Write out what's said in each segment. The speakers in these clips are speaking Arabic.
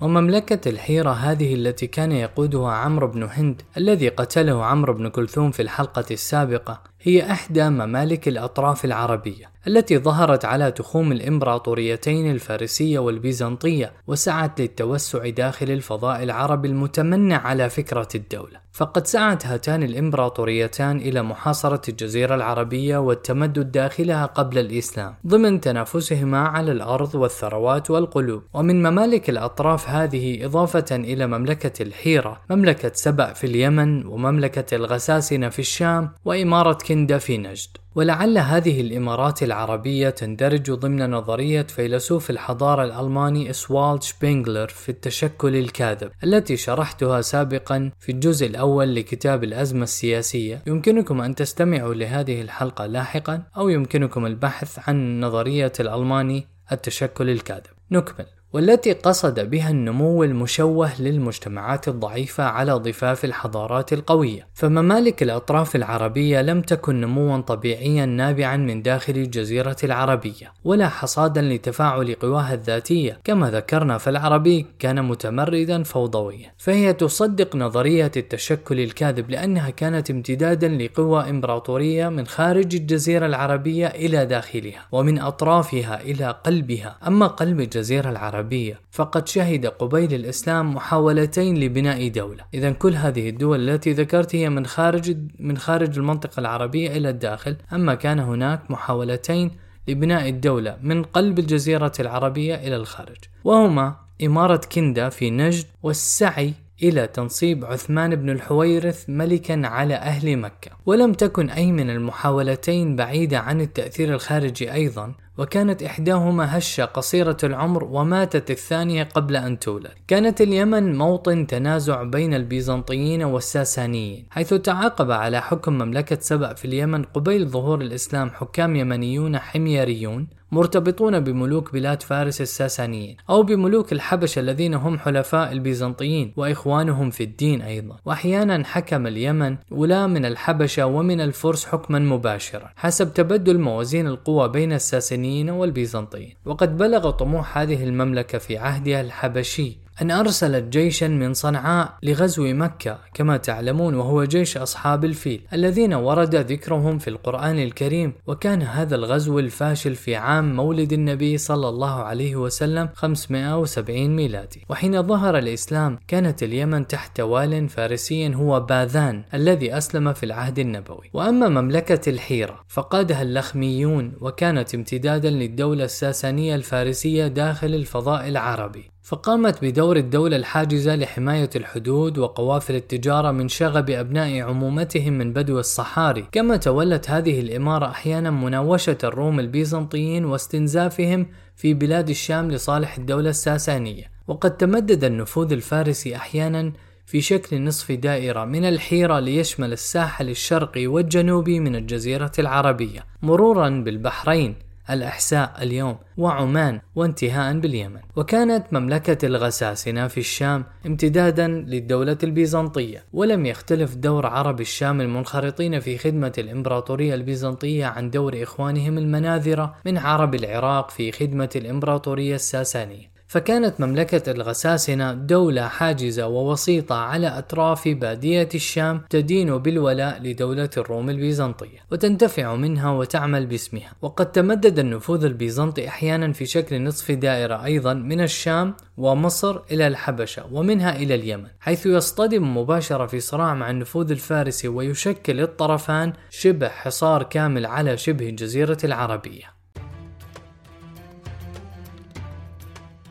ومملكة الحيرة هذه التي كان يقودها عمرو بن هند الذي قتله عمرو بن كلثوم في الحلقة السابقة. هي إحدى ممالك الأطراف العربية التي ظهرت على تخوم الإمبراطوريتين الفارسية والبيزنطية وسعت للتوسع داخل الفضاء العربي المتمنع على فكرة الدولة. فقد سعت هاتان الإمبراطوريتان إلى محاصرة الجزيرة العربية والتمدد داخلها قبل الإسلام ضمن تنافسهما على الأرض والثروات والقلوب. ومن ممالك الأطراف هذه إضافة إلى مملكة الحيرة مملكة سبأ في اليمن ومملكة الغساسنة في الشام وإمارة كندا في نجد. ولعل هذه الإمارات العربية تندرج ضمن نظرية فيلسوف الحضارة الألماني إسوالد شبينغلر في التشكل الكاذب التي شرحتها سابقا في الجزء الأول لكتاب الأزمة السياسية. يمكنكم أن تستمعوا لهذه الحلقة لاحقا أو يمكنكم البحث عن نظرية الألماني التشكل الكاذب. نكمل. والتي قصد بها النمو المشوه للمجتمعات الضعيفة على ضفاف الحضارات القوية، فممالك الأطراف العربية لم تكن نموا طبيعيا نابعا من داخل الجزيرة العربية، ولا حصادا لتفاعل قواها الذاتية، كما ذكرنا فالعربي كان متمردا فوضويا، فهي تصدق نظرية التشكل الكاذب لأنها كانت امتدادا لقوى إمبراطورية من خارج الجزيرة العربية إلى داخلها، ومن أطرافها إلى قلبها، أما قلب الجزيرة العربية العربية فقد شهد قبيل الإسلام محاولتين لبناء دولة. إذا كل هذه الدول التي ذكرت هي من خارج من خارج المنطقة العربية إلى الداخل أما كان هناك محاولتين لبناء الدولة من قلب الجزيرة العربية إلى الخارج. وهما إمارة كندا في نجد والسعي إلى تنصيب عثمان بن الحويرث ملكا على أهل مكة. ولم تكن أي من المحاولتين بعيدة عن التأثير الخارجي أيضا وكانت إحداهما هشة قصيرة العمر وماتت الثانية قبل أن تولد. كانت اليمن موطن تنازع بين البيزنطيين والساسانيين حيث تعاقب على حكم مملكة سبأ في اليمن قبيل ظهور الإسلام حكام يمنيون حميريون مرتبطون بملوك بلاد فارس الساسانيين أو بملوك الحبشة الذين هم حلفاء البيزنطيين وإخوانهم في الدين أيضا. وأحيانا حكم اليمن ولاة من الحبشة ومن الفرس حكما مباشرا حسب تبدل موازين القوى بين الساسانيين والبيزنطيين. وقد بلغ طموح هذه المملكة في عهدها الحبشي أن أرسلت جيشا من صنعاء لغزو مكة كما تعلمون وهو جيش أصحاب الفيل الذين ورد ذكرهم في القرآن الكريم. وكان هذا الغزو الفاشل في عام مولد النبي صلى الله عليه وسلم 570 ميلادي. وحين ظهر الإسلام كانت اليمن تحت وال فارسي هو باذان الذي أسلم في العهد النبوي. وأما مملكة الحيرة فقادها اللخميون وكانت امتدادا للدولة الساسانية الفارسية داخل الفضاء العربي. فقامت بدور الدولة الحاجزة لحماية الحدود وقوافل التجارة من شغب أبناء عمومتهم من بدو الصحاري. كما تولت هذه الإمارة أحيانا مناوشة الروم البيزنطيين واستنزافهم في بلاد الشام لصالح الدولة الساسانية. وقد تمدد النفوذ الفارسي أحيانا في شكل نصف دائرة من الحيرة ليشمل الساحل الشرقي والجنوبي من الجزيرة العربية مرورا بالبحرين. الأحساء اليوم وعمان وانتهاء باليمن. وكانت مملكة الغساسنة في الشام امتدادا للدولة البيزنطية ولم يختلف دور عرب الشام المنخرطين في خدمة الإمبراطورية البيزنطية عن دور إخوانهم المناذرة من عرب العراق في خدمة الإمبراطورية الساسانية. فكانت مملكة الغساسنة دولة حاجزة ووسيطة على أطراف بادية الشام تدين بالولاء لدولة الروم البيزنطية وتنتفع منها وتعمل باسمها. وقد تمدد النفوذ البيزنطي أحيانا في شكل نصف دائرة أيضا من الشام ومصر إلى الحبشة ومنها إلى اليمن حيث يصطدم مباشرة في صراع مع النفوذ الفارسي ويشكل الطرفان شبه حصار كامل على شبه الجزيرة العربية.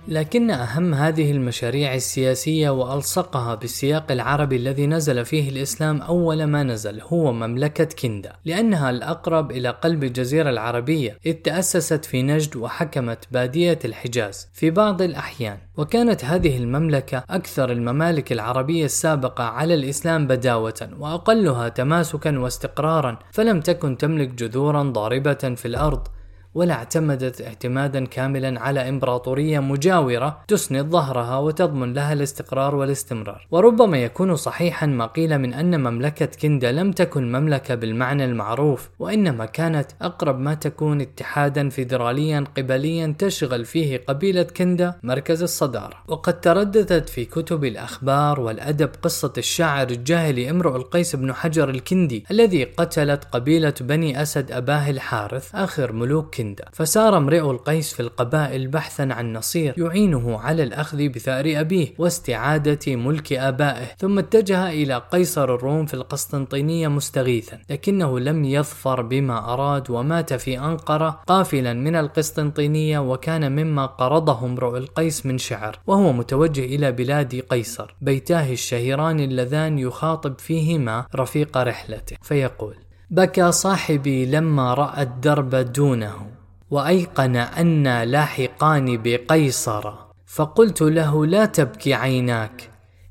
لكن أهم هذه المشاريع السياسية وألصقها بالسياق العربي الذي نزل فيه الإسلام أول ما نزل هو مملكة كندا لأنها الأقرب إلى قلب الجزيرة العربية إذ تأسست في نجد وحكمت بادية الحجاز في بعض الأحيان. وكانت هذه المملكة أكثر الممالك العربية السابقة على الإسلام بداوة وأقلها تماسكا واستقرارا فلم تكن تملك جذورا ضاربة في الأرض. ولا اعتمدت اعتمادا كاملا على إمبراطورية مجاورة تسند ظهرها وتضمن لها الاستقرار والاستمرار. وربما يكون صحيحا ما قيل من أن مملكة كندا لم تكن مملكة بالمعنى المعروف وإنما كانت أقرب ما تكون اتحادا فيدراليا قبليا تشغل فيه قبيلة كندا مركز الصدارة. وقد ترددت في كتب الأخبار والأدب قصة الشاعر الجاهلي امرؤ القيس بن حجر الكندي الذي قتلت قبيلة بني أسد أباه الحارث آخر ملوك كندا فسار امرئ القيس في القبائل بحثا عن نصير يعينه على الأخذ بثأر أبيه واستعادة ملك آبائه ثم اتجه إلى قيصر الروم في القسطنطينية مستغيثا لكنه لم يظفر بما أراد ومات في أنقرة قافلا من القسطنطينية وكان مما قرضه امرؤ القيس من شعر وهو متوجه إلى بلاد قيصر بيتاه الشهيران اللذان يخاطب فيهما رفيق رحلته فيقول بكى صاحبي لما رأى الدرب دونه وأيقن أنا لاحقان بقيصر. فقلت له لا تبكي عيناك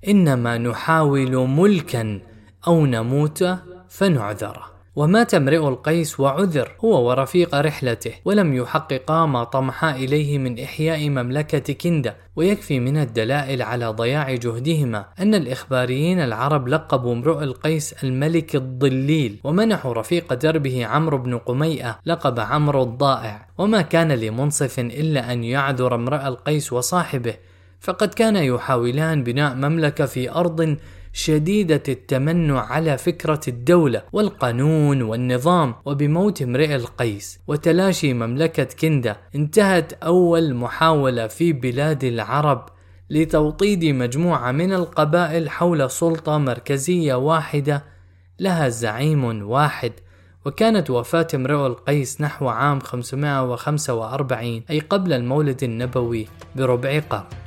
إنما نحاول ملكا أو نموت فنعذر. ومات امرئ القيس وعذر هو ورفيق رحلته ولم يحققا ما طمحا إليه من إحياء مملكة كندا ويكفي من الدلائل على ضياع جهدهما أن الإخباريين العرب لقبوا امرؤ القيس الملك الضليل ومنحوا رفيق دربه عمرو بن قميئة لقب عمرو الضائع. وما كان لمنصف إلا أن يعذر امرؤ القيس وصاحبه فقد كان يحاولان بناء مملكة في أرض شديدة التمنع على فكرة الدولة والقانون والنظام وبموت امرئ القيس وتلاشي مملكة كندا. انتهت أول محاولة في بلاد العرب لتوطيد مجموعة من القبائل حول سلطة مركزية واحدة لها زعيم واحد وكانت وفاة امرؤ القيس نحو عام 545 أي قبل المولد النبوي بربع قرن.